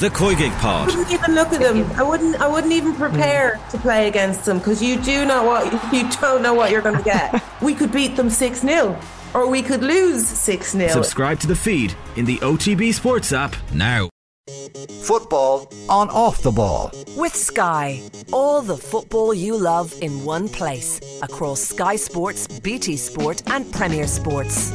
The Koigig Pod. I wouldn't even look at them. I wouldn't. I wouldn't even prepare to play against them because you do know what you don't know what you're going to get. we could beat them six 0 or we could lose six 0 Subscribe to the feed in the OTB Sports app now. Football on off the ball. With Sky. All the football you love in one place. Across Sky Sports, BT Sport, and Premier Sports.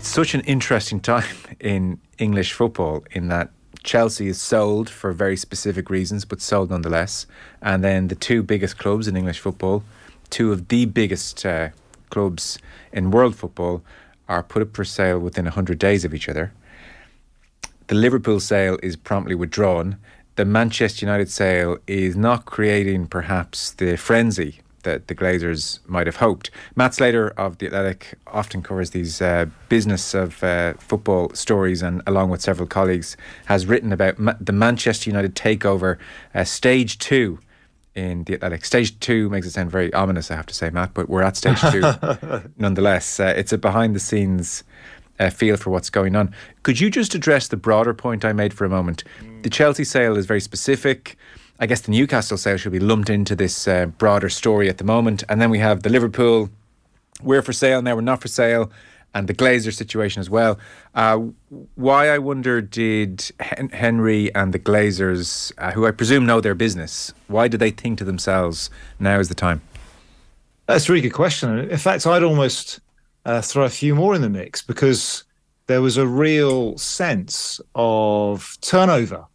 Such an interesting time in English football in that Chelsea is sold for very specific reasons, but sold nonetheless. And then the two biggest clubs in English football, two of the biggest uh, clubs in world football, are put up for sale within 100 days of each other. The Liverpool sale is promptly withdrawn. The Manchester United sale is not creating perhaps the frenzy that the Glazers might have hoped. Matt Slater of The Athletic often covers these uh, business of uh, football stories and, along with several colleagues, has written about ma- the Manchester United takeover, uh, stage two in The Athletic. Stage two makes it sound very ominous, I have to say, Matt, but we're at stage two nonetheless. Uh, it's a behind the scenes uh, feel for what's going on. Could you just address the broader point I made for a moment? The Chelsea sale is very specific. I guess the Newcastle sale should be lumped into this uh, broader story at the moment. And then we have the Liverpool, we're for sale now, we're not for sale, and the Glazer situation as well. Uh, why, I wonder, did Hen- Henry and the Glazers, uh, who I presume know their business, why did they think to themselves, now is the time? That's a really good question. In fact, I'd almost uh, throw a few more in the mix because there was a real sense of turnover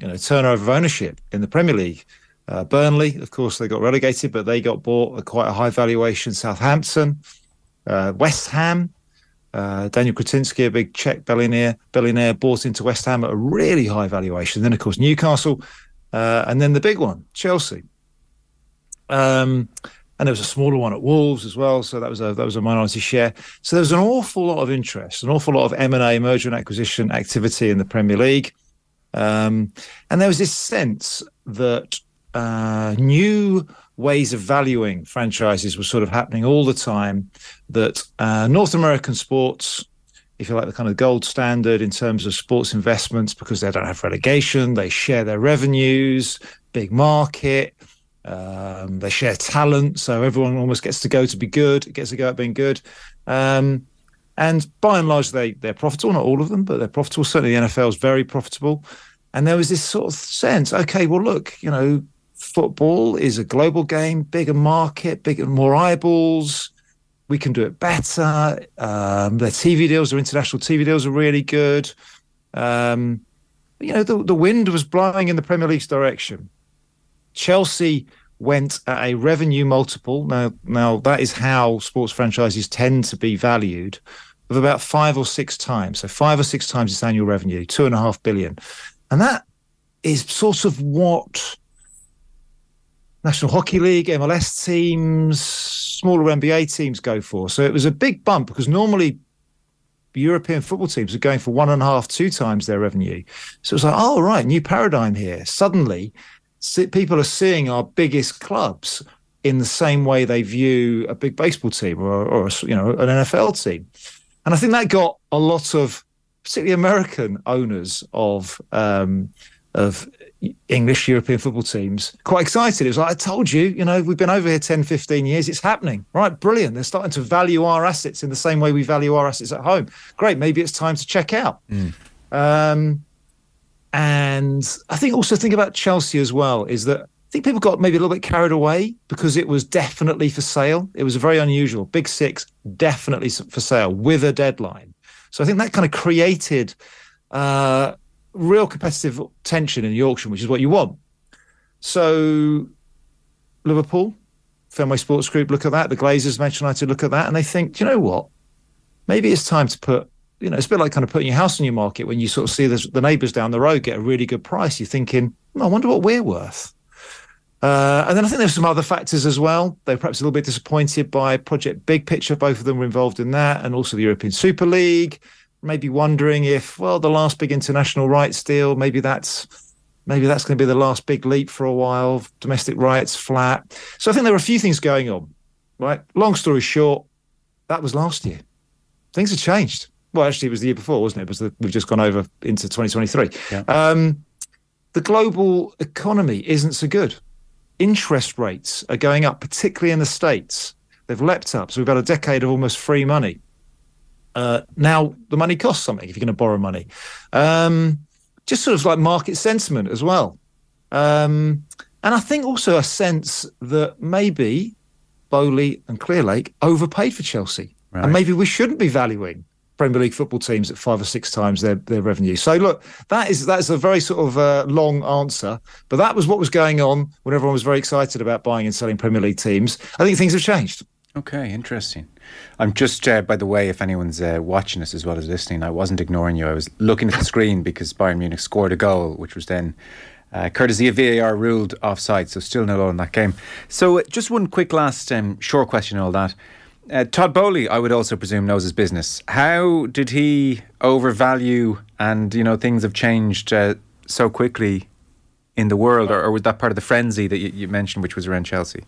you know turnover of ownership in the Premier League. Uh, Burnley, of course, they got relegated, but they got bought at quite a high valuation. Southampton, uh, West Ham, uh, Daniel Kretinsky, a big Czech billionaire, billionaire, bought into West Ham at a really high valuation. Then, of course, Newcastle, uh, and then the big one, Chelsea. Um, and there was a smaller one at Wolves as well, so that was a that was a minority share. So there was an awful lot of interest, an awful lot of M and A, merger and acquisition activity in the Premier League. Um, and there was this sense that uh, new ways of valuing franchises were sort of happening all the time. That uh, North American sports, if you like, the kind of gold standard in terms of sports investments, because they don't have relegation, they share their revenues, big market. Um, they share talent, so everyone almost gets to go to be good, gets to go at being good. Um, and by and large, they they're profitable. Not all of them, but they're profitable. Certainly, the NFL is very profitable. And there was this sort of sense, okay, well, look, you know, football is a global game, bigger market, bigger, more eyeballs. We can do it better. Um, their TV deals, their international TV deals are really good. Um, you know, the, the wind was blowing in the Premier League's direction. Chelsea went at a revenue multiple. Now, now that is how sports franchises tend to be valued of about five or six times. So five or six times its annual revenue, two and a half billion. And that is sort of what National Hockey League, MLS teams, smaller NBA teams go for. So it was a big bump because normally European football teams are going for one and a half, two times their revenue. So it's like, oh, right, new paradigm here. Suddenly, people are seeing our biggest clubs in the same way they view a big baseball team or, or you know an NFL team. And I think that got a lot of particularly American owners of um, of English European football teams quite excited. It was like, I told you, you know, we've been over here 10, 15 years. It's happening. Right. Brilliant. They're starting to value our assets in the same way we value our assets at home. Great. Maybe it's time to check out. Mm. Um, and I think also think about Chelsea as well is that I think people got maybe a little bit carried away because it was definitely for sale. It was very unusual. Big six, definitely for sale with a deadline. So I think that kind of created uh, real competitive tension in the auction, which is what you want. So Liverpool, Fenway Sports Group look at that. The Glazers, Manchester United look at that, and they think, you know what? Maybe it's time to put. You know, it's a bit like kind of putting your house on your market when you sort of see the, the neighbours down the road get a really good price. You're thinking, oh, I wonder what we're worth. Uh, and then I think there's some other factors as well. They're perhaps a little bit disappointed by Project Big Picture. Both of them were involved in that, and also the European Super League maybe wondering if, well, the last big international rights deal, maybe that's maybe that's going to be the last big leap for a while. Domestic rights flat. So I think there are a few things going on. Right. Long story short, that was last year. Things have changed. well, actually, it was the year before, wasn't it? Because we've just gone over into 2023. Yeah. Um, the global economy isn't so good. Interest rates are going up, particularly in the States. They've leapt up. So we've had a decade of almost free money. Uh, now the money costs something if you're going to borrow money. Um, just sort of like market sentiment as well. Um, and I think also a sense that maybe Boehly and Clearlake overpaid for Chelsea. Right. And maybe we shouldn't be valuing Premier League football teams at five or six times their, their revenue. So look, that is that's a very sort of uh, long answer, but that was what was going on when everyone was very excited about buying and selling Premier League teams. I think things have changed. Okay, interesting. I'm just, uh, by the way, if anyone's uh, watching us as well as listening, I wasn't ignoring you. I was looking at the screen because Bayern Munich scored a goal, which was then, uh, courtesy of VAR, ruled offside. So still no goal in that game. So uh, just one quick last um, short question, all that. Uh, Todd Boehly, I would also presume, knows his business. How did he overvalue, and you know things have changed uh, so quickly in the world, or, or was that part of the frenzy that you, you mentioned, which was around Chelsea?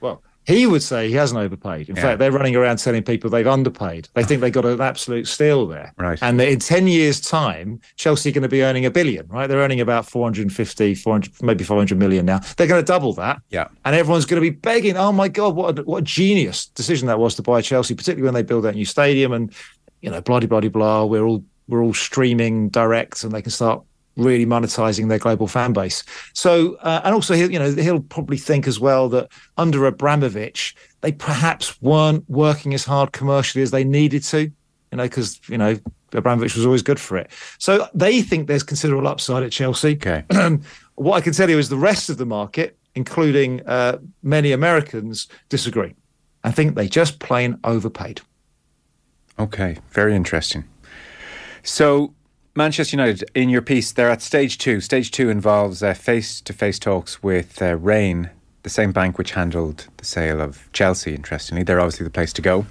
Well, he would say he hasn't overpaid. In Yeah. fact, they're running around telling people they've underpaid. They think they got an absolute steal there. Right. And that in 10 years' time, Chelsea are going to be earning a billion, right? They're earning about 450, 400, maybe 400 million now. They're going to double that. Yeah. And everyone's going to be begging, oh my God, what a, what a genius decision that was to buy Chelsea, particularly when they build that new stadium and, you know, blah, blah, blah, blah. We're all, we're all streaming direct and they can start really monetizing their global fan base. So, uh, and also, he'll, you know, he'll probably think as well that under Abramovich, they perhaps weren't working as hard commercially as they needed to, you know, because, you know, Abramovich was always good for it. So they think there's considerable upside at Chelsea. Okay. what I can tell you is the rest of the market, including uh, many Americans, disagree. I think they just plain overpaid. Okay, very interesting. So, Manchester United, in your piece, they're at stage two. Stage two involves face to face talks with uh, Raine, the same bank which handled the sale of Chelsea, interestingly. They're obviously the place to go.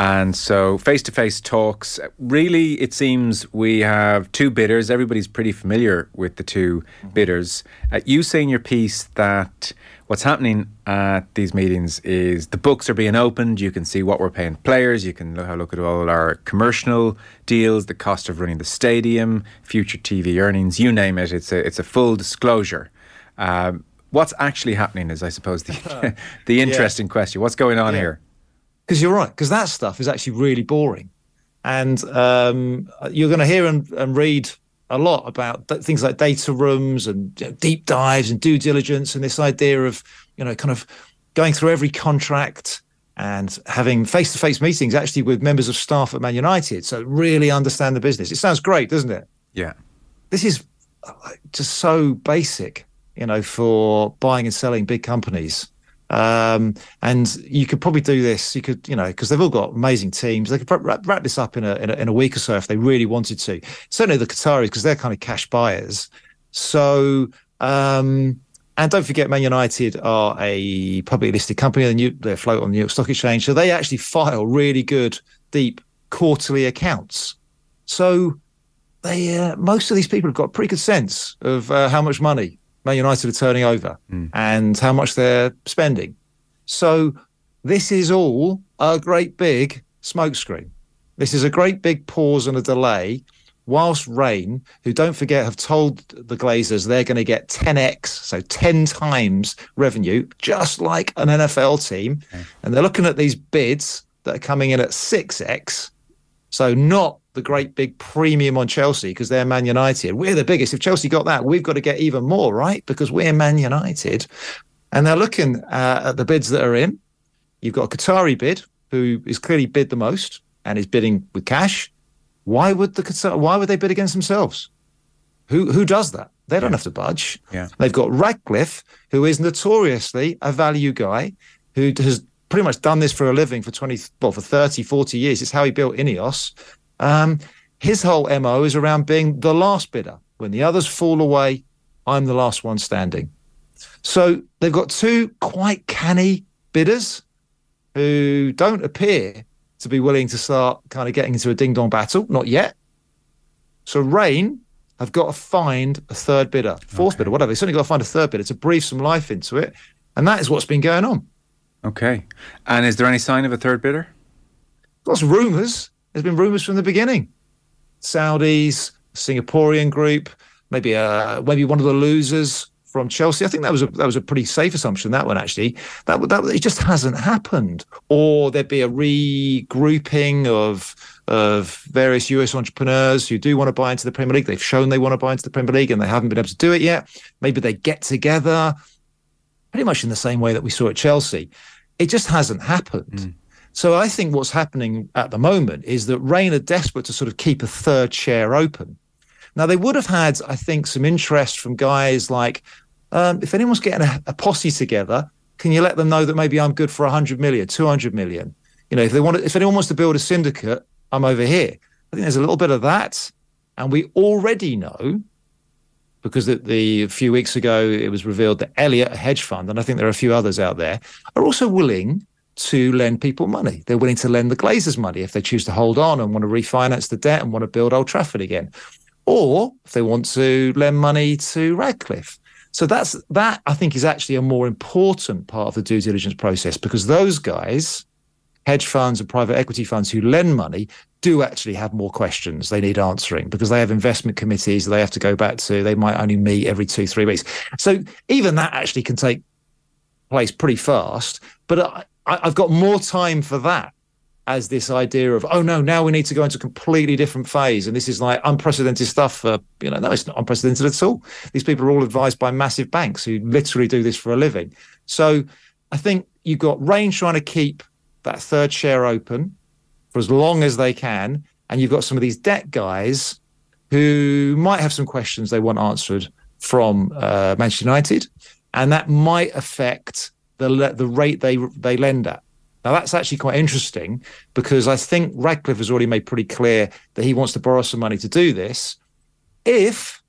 And so, face to face talks, really, it seems we have two bidders. Everybody's pretty familiar with the 2 bidders. Uh, you say in your piece that what's happening at these meetings is the books are being opened. You can see what we're paying players. You can look, look at all our commercial deals, the cost of running the stadium, future TV earnings, you name it. It's a it's a full disclosure. Um, what's actually happening is, I suppose, the the interesting question. What's going on Yeah. here? Because you're right, because that stuff is actually really boring. And um, you're going to hear and, and read a lot about th- things like data rooms and you know, deep dives and due diligence and this idea of, you know, kind of going through every contract and having face-to-face meetings actually with members of staff at Man United. So really understand the business. It sounds great, doesn't it? Yeah. this is uh, just so basic, you know, for buying and selling big companies. Um, and you could probably do this. You could, you know, because they've all got amazing teams. They could wrap, wrap this up in a, in a in a week or so if they really wanted to. Certainly the Qataris because they're kind of cash buyers. So. Um, and don't forget, Man United are a publicly listed company. They they float on the New York Stock Exchange, so they actually file really good, deep quarterly accounts. So they uh, most of these people have got pretty good sense of uh, how much money Man United are turning over hmm. and how much they're spending. So this is all a great big smokescreen. This is a great big pause and a delay. Whilst Raine, who don't forget have told the Glazers they're going to get 10x, so 10 times revenue, just like an NFL team. And they're looking at these bids that are coming in at 6x. So not the great big premium on Chelsea because they're Man United. We're the biggest. If Chelsea got that, we've got to get even more, right? Because we're Man United. And they're looking uh, at the bids that are in. You've got a Qatari bid who is clearly bid the most and is bidding with cash. Why would the Qatar, why would they bid against themselves? Who who does that? They don't have to budge. Yeah. They've got Ratcliffe, who is notoriously a value guy, who has pretty much done this for a living for 20, well, for 30, 40 years. It's how he built Ineos. Um, his whole MO is around being the last bidder. When the others fall away, I'm the last one standing. So they've got two quite canny bidders who don't appear to be willing to start kind of getting into a ding dong battle. Not yet. So Raine have got to find a third bidder, fourth bidder, whatever. They certainly got to find a third bidder to breathe some life into it. And that is what's been going on. Okay. And is there any sign of a third bidder? Lots of rumours. There's been rumours from the beginning. Saudis, Singaporean group, maybe uh, maybe one of the losers from Chelsea. I think that was a that was a pretty safe assumption. That one actually, that that it just hasn't happened. Or there'd be a regrouping of of various US entrepreneurs who do want to buy into the Premier League. They've shown they want to buy into the Premier League and they haven't been able to do it yet. Maybe they get together, pretty much in the same way that we saw at Chelsea. It just hasn't happened. Mm. So I think what's happening at the moment is that Raine are desperate to sort of keep a third chair open. Now they would have had, I think, some interest from guys like, um, if anyone's getting a, a, posse together, can you let them know that maybe I'm good for 100 million, 200 million? You know, if they want, if anyone wants to build a syndicate, I'm over here. I think there's a little bit of that, and we already know because the, the, a few weeks ago it was revealed that Elliott, a hedge fund, and I think there are a few others out there, are also willing to lend people money. They're willing to lend the Glazers money if they choose to hold on and want to refinance the debt and want to build Old Trafford again, or if they want to lend money to Ratcliffe. So that's that. I think is actually a more important part of the due diligence process because those guys, hedge funds and private equity funds who lend money, do actually have more questions they need answering because they have investment committees they have to go back to. They might only meet every two, three weeks. So even that actually can take place pretty fast. But I, I've got more time for that as this idea of oh no now we need to go into a completely different phase. And this is like unprecedented stuff for you know no it's not unprecedented at all. These people are all advised by massive banks who literally do this for a living. So i think you've got Raine trying to keep that third share open for as long as they can. And you've got some of these debt guys who might have some questions they want answered from uh, Manchester United, and that might affect the the rate they they lend at. Now that's actually quite interesting because I think Ratcliffe has already made pretty clear that he wants to borrow some money to do this. If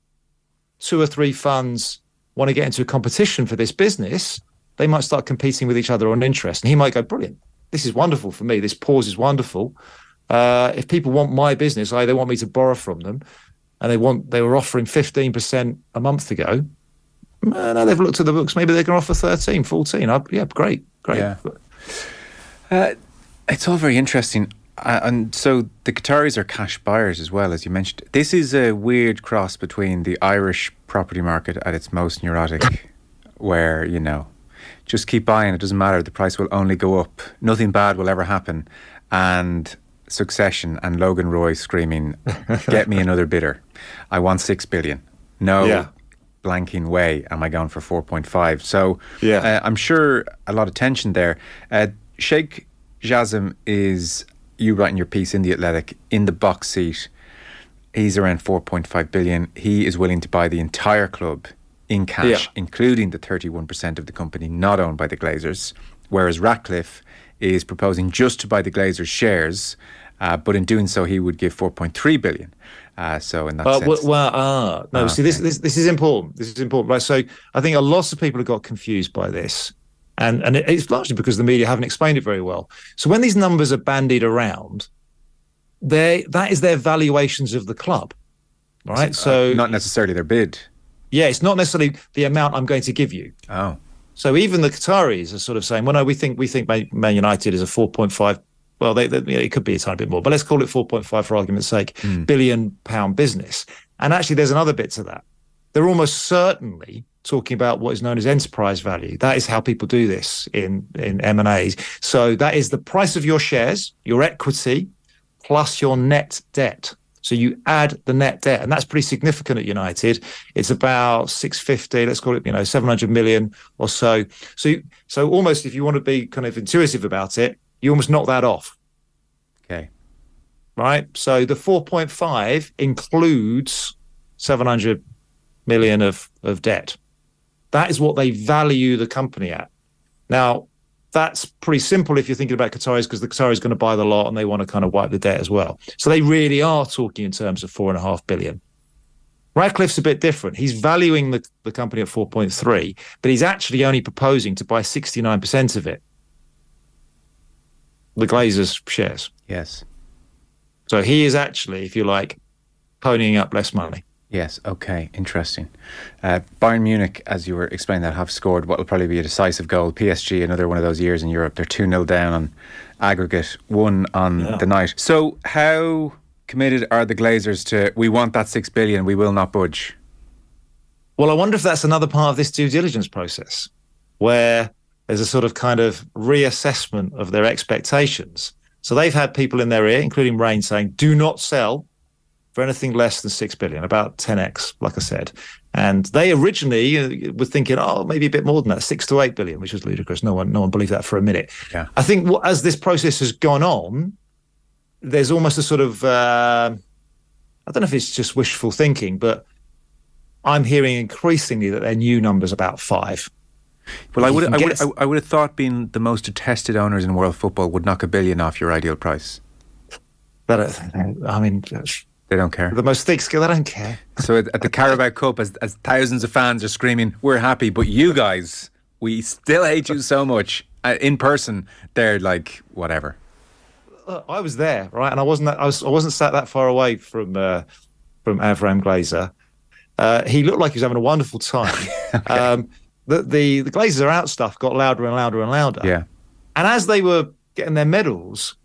two or three funds want to get into a competition for this business, they might start competing with each other on interest, and he might go, "Brilliant! this is wonderful for me. This pause is wonderful. Uh, if people want my business, I, they want me to borrow from them, and they want they were offering fifteen percent a month ago. Uh, now they've looked at the books. Maybe they can offer 13, 14. I, yeah, great, great. Yeah. Uh, it's all very interesting. Uh, and so the Qataris are cash buyers as well, as you mentioned. This is a weird cross between the Irish property market at its most neurotic, where, you know, just keep buying. It doesn't matter. The price will only go up. Nothing bad will ever happen. And Succession and Logan Roy screaming, "Get me another bidder! I want six billion. No." Yeah. Blanking way, am I going for 4.5? So, yeah, uh, I'm sure a lot of tension there. Uh, Sheikh Jassim is, you writing your piece in The Athletic, in the box seat. He's around 4.5 billion. He is willing to buy the entire club in cash, yeah. including the 31% of the company not owned by the Glazers, whereas Ratcliffe is proposing just to buy the Glazers shares, uh, but in doing so, he would give 4.3 billion. Uh, so in that uh, sense, well, uh, no. Oh, see, this, this this is important. This is important, right? So I think a lot of people have got confused by this, and and it's largely because the media haven't explained it very well. So when these numbers are bandied around, they that is their valuations of the club, right? So, so not necessarily their bid. Yeah, it's not necessarily the amount I'm going to give you. Oh. So even the Qataris are sort of saying, well, no, we think we think Man United is a 4.5. Well, they, they, it could be a tiny bit more, but let's call it 4.5 for argument's sake, mm. billion pound business. And actually, there's another bit to that. They're almost certainly talking about what is known as enterprise value. That is how people do this in in M and A's. So that is the price of your shares, your equity, plus your net debt. So you add the net debt, and that's pretty significant at United. It's about 650, let's call it, you know, 700 million or so. So, so almost if you want to be kind of intuitive about it, you almost knock that off. Okay. Right. So the 4.5 includes 700 million of, of debt. That is what they value the company at. Now, that's pretty simple if you're thinking about Qataris because the Qataris is going to buy the lot and they want to kind of wipe the debt as well. So they really are talking in terms of four and a half billion. Ratcliffe's a bit different. He's valuing the, the company at 4.3, but he's actually only proposing to buy 69% of it. The Glazers shares. Yes. So he is actually, if you like, ponying up less money. Yes, okay, interesting. Uh, Bayern Munich, as you were explaining that, have scored what will probably be a decisive goal. PSG, another one of those years in Europe, they're 2 0 down on aggregate, one on yeah. the night. So, how committed are the Glazers to? We want that six billion. We will not budge. Well, I wonder if that's another part of this due diligence process, where there's a sort of kind of reassessment of their expectations. So they've had people in their ear, including Raine, saying, "Do not sell for anything less than six billion, about 10x, like I said." And they originally uh, were thinking, "Oh, maybe a bit more than that, six to eight billion, which was ludicrous. No one, no one believed that for a minute." Yeah. I think what, as this process has gone on, there's almost a sort of uh, I don't know if it's just wishful thinking, but I'm hearing increasingly that their new number's about five. Well, I would, I would, I, I would have thought being the most detested owners in world football would knock a billion off your ideal price. But uh, I mean, They don't care. the most thick skill, I don't care. So at, at the Carabao Cup, as, as thousands of fans are screaming, "We're happy," but you guys, we still hate you so much. Uh, in person, they're like, whatever. I was there, right, and I wasn't. That, I was. I wasn't sat that far away from uh, from Avram Glazer. Uh, he looked like he was having a wonderful time. um, the, the the Glazers are out stuff got louder and louder and louder. Yeah, And as they were getting their medals,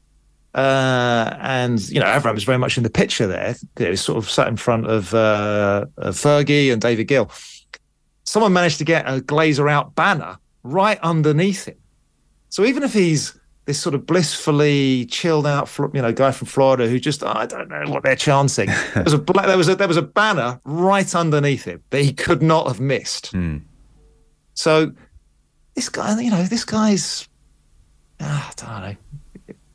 uh, and you know, Avram was very much in the picture there. He was sort of sat in front of, uh, of Fergie and David Gill. Someone managed to get a Glazer out banner right underneath him. So even if he's this sort of blissfully chilled out, you know, guy from Florida who just I don't know what they're chanting. There was a there was a there was a banner right underneath him that he could not have missed. Hmm. So this guy, you know, this guy's ah, I don't know.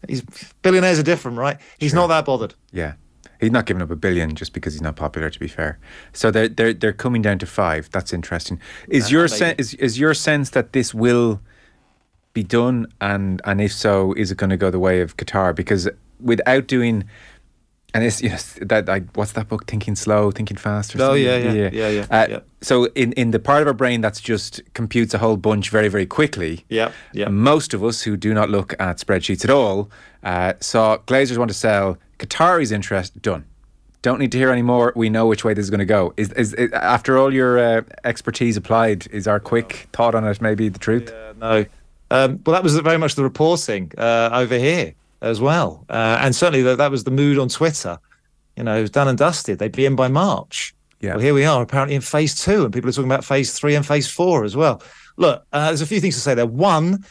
He's billionaires are different, right? He's not that bothered. yeah. He's not giving up a billion just because he's not popular. To be fair, so they're they're they're coming down to five. That's interesting. Is your maybe. sen- is is your sense that this will be done, and and if so, is it going to go the way of Qatar? Because without doing, and it's yes, that like what's that book? Thinking slow, thinking fast. Or Oh, something? yeah, yeah, yeah, yeah, Uh, yeah. So in in the part of our brain that's just computes a whole bunch very very quickly. Yeah, yeah. Most of us who do not look at spreadsheets at all uh, saw Glazers want to sell Qatari's interest done. Don't need to hear any more. We know which way this is going to go. Is, is, is after all your uh, expertise applied? Is our quick thought on it maybe the truth? Uh, no. Um, well, that was very much the reporting uh, over here as well, uh, and certainly that, that was the mood on Twitter. You know, it was done and dusted. They'd be in by March. Yeah. Well, here we are, apparently in phase two, and people are talking about phase three and phase four as well. Look, uh, there's a few things to say there. One,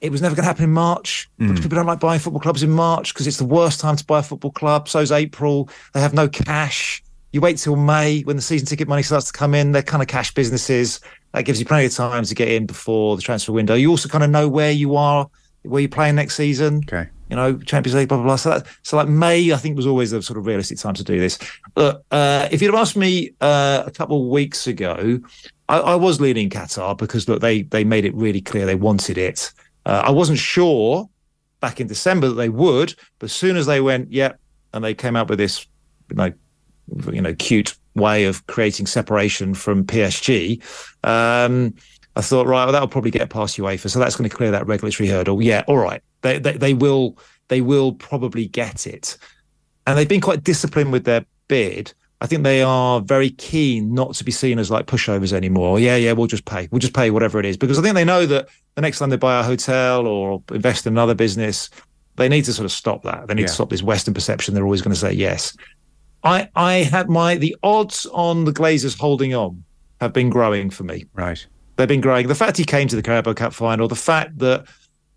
it was never going to happen in March. because People don't like buying football clubs in March because it's the worst time to buy a football club. So's April. They have no cash. You wait till May when the season ticket money starts to come in. They're kind of cash businesses. That gives you plenty of time to get in before the transfer window. You also kind of know where you are, where you're playing next season Okay. You know, Champions League, blah blah blah. So that, so like May, I think was always the sort of realistic time to do this. Look, uh, if you'd have asked me uh, a couple of weeks ago, I, I was leaning Qatar because look, they they made it really clear they wanted it. Uh, I wasn't sure back in December that they would, but as soon as they went, yeah, and they came out with this, you know, you know, cute way of creating separation from PSG. Um, I thought, right, well, that'll probably get past UEFA, so that's going to clear that regulatory hurdle. Yeah, all right, they, they they will they will probably get it, and they've been quite disciplined with their bid. I think they are very keen not to be seen as like pushovers anymore. Yeah, yeah, we'll just pay. We'll just pay whatever it is because I think they know that the next time they buy a hotel or invest in another business, they need to sort of stop that. They need Yeah. to stop this Western perception. They're always going to say yes. I I had my the odds on the Glazers holding on have been growing for me Right. they've been growing. The fact he came to the Carabao Cup final, the fact that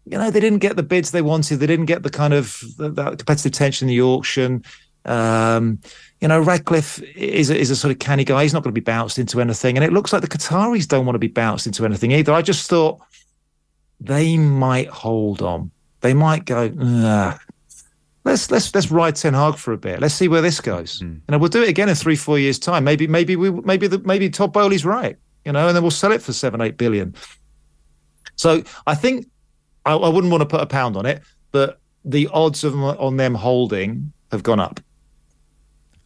you know they didn't get the bids they wanted, they didn't get the kind of the, that competitive tension in the auction. Um, you know, Ratcliffe is a, is a sort of canny guy. He's not going to be bounced into anything, and it looks like the Qataris don't want to be bounced into anything either. I just thought they might hold on. They might go. "Ugh, Let's let's let's ride Ten Hag for a bit. Let's see where this goes. You know, we'll do it again in three four years time. Maybe maybe we maybe the maybe Todd Boehly's right. You know, and then we'll sell it for seven eight billion. So I think I, I wouldn't want to put a pound on it, but the odds of on them holding have gone up.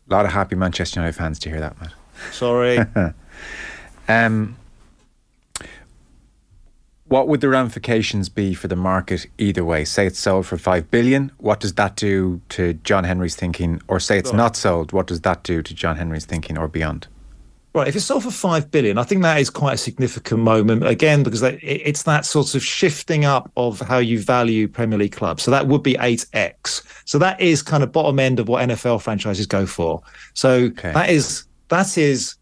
A lot of happy Manchester United fans to hear that, Matt. Sorry. Um, what would the ramifications be for the market either way? Say it's sold for five billion. What does that do to John Henry's thinking? Or say it's not sold. What does that do to John Henry's thinking or beyond? Right, if it's sold for five billion, I think that is quite a significant moment again because it's that sort of shifting up of how you value Premier League clubs. So that would be eight x. So that is kind of bottom end of what NFL franchises go for. So okay. that is that is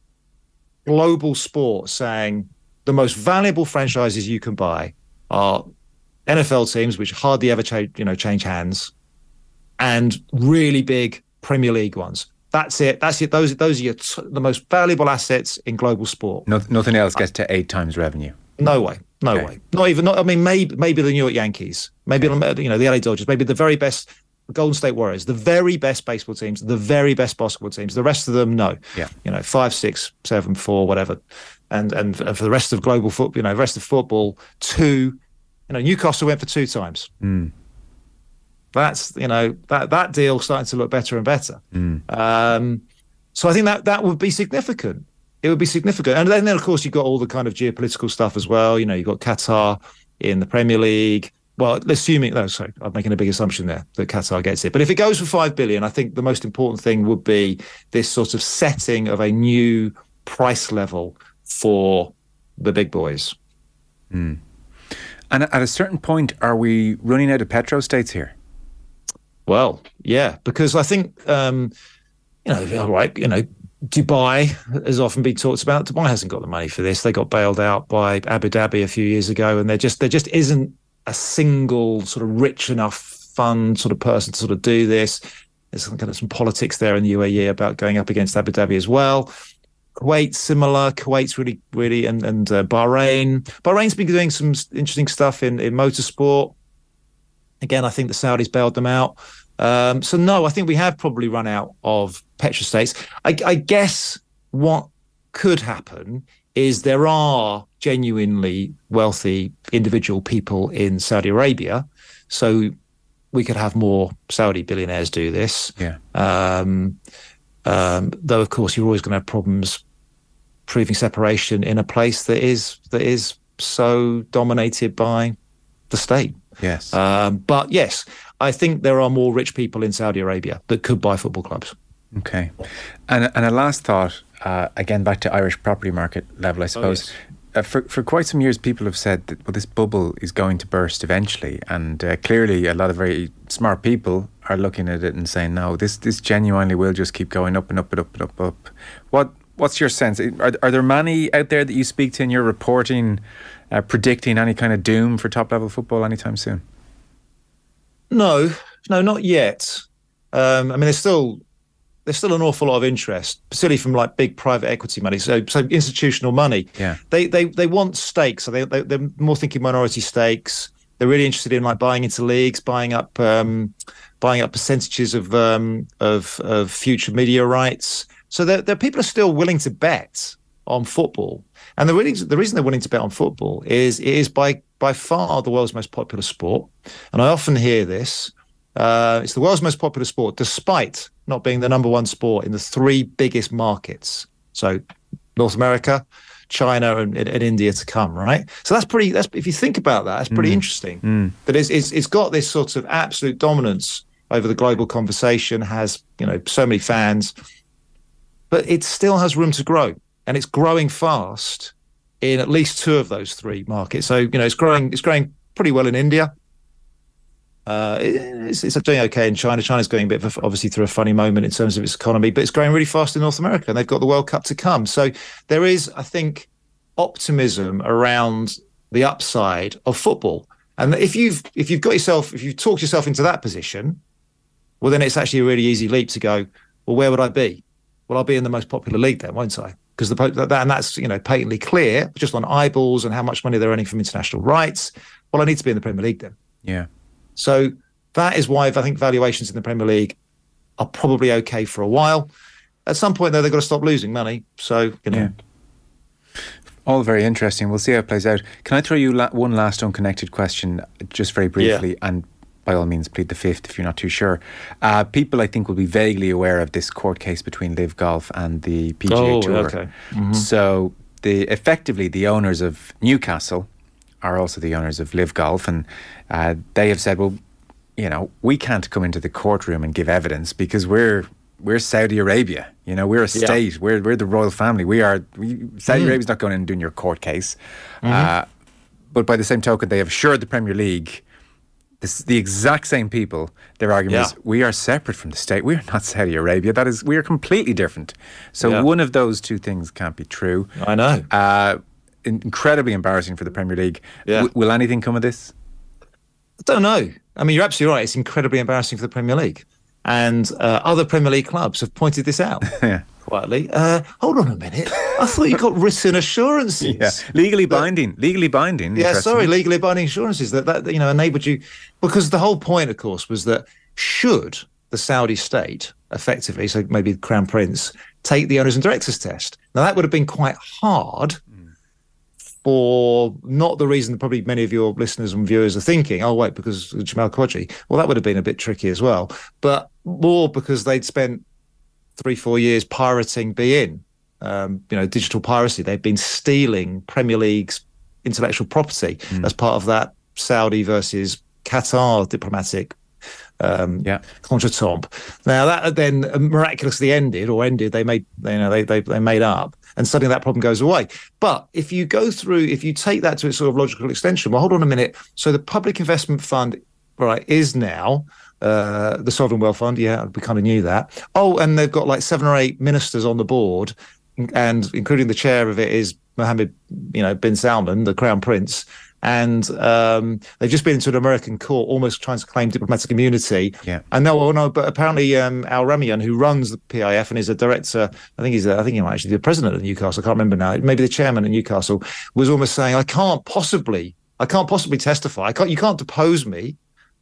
global sport saying the most valuable franchises you can buy are NFL teams, which hardly ever change, you know, change hands, and really big Premier League ones. That's it. That's it. Those those are your t- the most valuable assets in global sport. No, nothing else gets to eight times revenue. No way. No okay. way. Not even. Not. I mean, maybe maybe the New York Yankees. Maybe okay. you know the LA Dodgers. Maybe the very best Golden State Warriors. The very best baseball teams. The very best basketball teams. The rest of them, no. Yeah. You know, five, six, seven, four, whatever. And and, for the rest of global football, you know, the rest of football, two. You know, Newcastle went for two times. Mm that's you know that that deal starting to look better and better. Mm. Um, so I think that that would be significant. It would be significant, and then, then of course you've got all the kind of geopolitical stuff as well. You know, you've got Qatar in the Premier League. Well, assuming no, sorry, I'm making a big assumption there that Qatar gets it. But if it goes for five billion, I think the most important thing would be this sort of setting of a new price level for the big boys. Mm. And at a certain point, are we running out of petro states here? Well, yeah, because I think um, you know, all right, you know, Dubai has often been talked about. Dubai hasn't got the money for this. They got bailed out by Abu Dhabi a few years ago, and there just there just isn't a single sort of rich enough fund sort of person to sort of do this. There's some kind of some politics there in the UAE about going up against Abu Dhabi as well. Kuwait similar. Kuwait's really really and and uh, Bahrain. Bahrain's been doing some interesting stuff in in motorsport. Again, I think the Saudis bailed them out. Um, so no, I think we have probably run out of petrostates. I, I guess what could happen is there are genuinely wealthy individual people in Saudi Arabia, so we could have more Saudi billionaires do this. Yeah. Um, um, though of course you're always going to have problems proving separation in a place that is that is so dominated by the state. Yes. Um, but yes, I think there are more rich people in Saudi Arabia that could buy football clubs. Okay. And, and a last thought, uh, again, back to Irish property market level, I oh, suppose. Oh, yes. Uh, for, for quite some years, people have said that well, this bubble is going to burst eventually, and uh, clearly, a lot of very smart people are looking at it and saying, "No, this this genuinely will just keep going up and up and up and up and up." What what's your sense? Are, are there many out there that you speak to in your reporting, uh, predicting any kind of doom for top level football anytime soon? No, no, not yet. Um, I mean, there's still there's still an awful lot of interest, particularly from like big private equity money, so so institutional money. Yeah, they they they want stakes, so they, they they're more thinking minority stakes. They're really interested in like buying into leagues, buying up um, buying up percentages of um, of of future media rights. So the, there people are still willing to bet on football, and the reason the reason they're willing to bet on football is it is by by far the world's most popular sport. And I often hear this. Uh, it's the world's most popular sport, despite not being the number one sport in the three biggest markets. So North America, China, and, and India to come, right? So that's pretty. That's if you think about that, that's pretty mm. interesting. Mm. That it's, it's it's got this sort of absolute dominance over the global conversation. Has you know so many fans, but it still has room to grow, and it's growing fast in at least two of those three markets. So you know, it's growing. It's growing pretty well in India. Uh, it's, it's doing okay in China. China's going a bit of obviously through a funny moment in terms of its economy, but it's growing really fast in North America, and they've got the World Cup to come. So there is, I think, optimism around the upside of football. And if you've if you've got yourself if you've talked yourself into that position, well, then it's actually a really easy leap to go. Well, where would I be? Well, I'll be in the most popular league then, won't I? because the that, and that's you know patently clear just on eyeballs and how much money they're earning from international rights. Well, I need to be in the Premier League then. Yeah. So that is why I think valuations in the Premier League are probably okay for a while. At some point, though, they've got to stop losing money. So you know. Yeah. All very interesting. We'll see how it plays out. Can I throw you la- one last unconnected question, just very briefly, yeah. and by all means plead the fifth if you're not too sure. Uh, people, I think, will be vaguely aware of this court case between LIV Golf and the PGA oh, Tour. Okay. Mm-hmm. So, the effectively the owners of Newcastle are also the owners of LIV Golf, and uh, they have said, well, you know, we can't come into the courtroom and give evidence because we're we're Saudi Arabia. You know, we're a Yeah. state. We're we're the royal family. We are. We, Saudi Mm. Arabia's not going in and doing your court case. Mm-hmm. Uh, but by the same token, they have assured the Premier League. This, the exact same people. Their argument Yeah. is we are separate from the state. We are not Saudi Arabia. That is, we are completely different. So Yeah. one of those two things can't be true. I know. Uh, in- incredibly embarrassing for the Premier League. Yeah. W- will anything come of this? I don't know. I mean, you're absolutely right. It's incredibly embarrassing for the Premier League. And uh, other Premier League clubs have pointed this out Yeah. Quietly. Uh, hold on a minute. I thought you got written assurances. Yeah, legally binding. Legally binding. Yeah, sorry, legally binding assurances that that you know enabled you because the whole point, of course, was that should the Saudi state effectively, so maybe the Crown Prince, take the owners and directors test. Now that would have been quite hard for not the reason that probably many of your listeners and viewers are thinking, oh wait, because Jamal Khashoggi. Well, that would have been a bit tricky as well, but more because they'd spent three, four years pirating beIN, um, you know, digital piracy. They've been stealing Premier League's intellectual property as part of that Saudi versus Qatar diplomatic um, Yeah. contretemps. Now that then miraculously ended, or ended. They made, you know, they they they made up, and suddenly that problem goes away. But if you go through, if you take that to its sort of logical extension, well, hold on a minute. So the Public Investment Fund, right, is now uh, the Sovereign Wealth Fund. Yeah, we kind of knew that. Oh, and they've got like seven or eight ministers on the board, and including the chair of it is Mohammed, you know, bin Salman, the Crown Prince. And um, they've just been into an American court, almost trying to claim diplomatic immunity. Yeah. And no, oh no, but apparently um, Al-Rumayyan, who runs the PIF and is a director, I think he's, a, I think he might actually be the president of Newcastle. I can't remember now. Maybe the chairman at Newcastle was almost saying, "I can't possibly, I can't possibly testify. I can't, you can't depose me."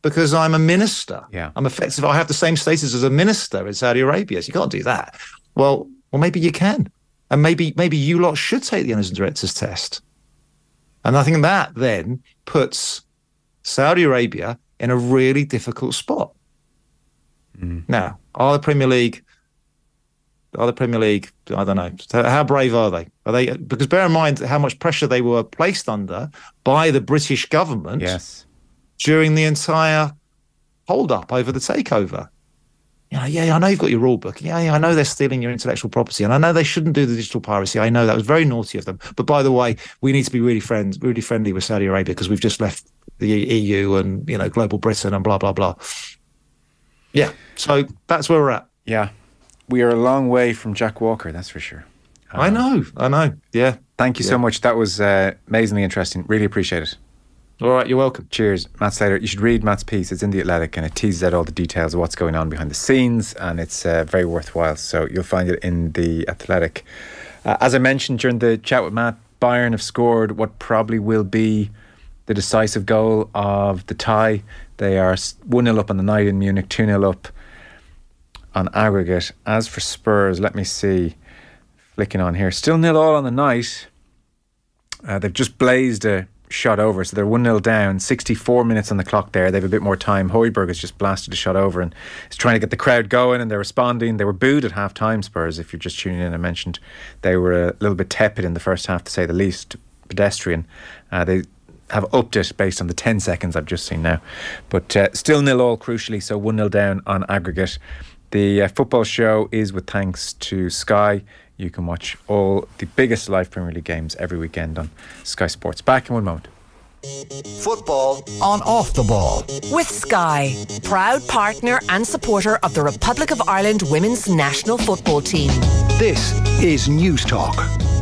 Because I'm a minister, Yeah. I'm effective. I have the same status as a minister in Saudi Arabia. So you can't do that. Well, well, maybe you can, and maybe maybe you lot should take the owners and directors test. And I think that then puts Saudi Arabia in a really difficult spot. Mm. Now, are the Premier League, are the Premier League, I don't know, how brave are they? Are they, because bear in mind how much pressure they were placed under by the British government Yes. During the entire hold up over the takeover. You know, yeah, I know you've got your rule book. Yeah, yeah, I know they're stealing your intellectual property, and I know they shouldn't do the digital piracy. I know that was very naughty of them. But by the way, we need to be really friends, really friendly with Saudi Arabia because we've just left the EU and you know global Britain and blah blah blah. Yeah, so that's where we're at. Yeah. We are a long way from Jack Walker, that's for sure. I know, I know. Yeah. Thank you so much. That was uh, amazingly interesting. Really appreciate it. All right, you're welcome. Cheers, Matt Slater. You should read Matt's piece. It's in the Athletic and it teases out all the details of what's going on behind the scenes, and it's uh, very worthwhile. So you'll find it in the Athletic. Uh, as I mentioned during the chat with Matt, Bayern have scored what probably will be the decisive goal of the tie. They are 1 0 up on the night in Munich, 2 0 up on aggregate. As for Spurs, let me see. Flicking on here. Still nil all on the night. Uh, they've just blazed a shot over, so they're 1 0 down. 64 minutes on the clock there. They have a bit more time. Højbjerg has just blasted a shot over and is trying to get the crowd going, and they're responding. They were booed at half time, Spurs, if you're just tuning in. I mentioned they were a little bit tepid in the first half, to say the least. Pedestrian. Uh, they have upped it based on the 10 seconds I've just seen now. But uh, still nil all, crucially, so 1 0 down on aggregate. The uh, football show is with thanks to Sky. You can watch all the biggest live Premier League games every weekend on Sky Sports. Back in one moment. Football on off the ball. With Sky, proud partner and supporter of the Republic of Ireland women's national football team. This is Newstalk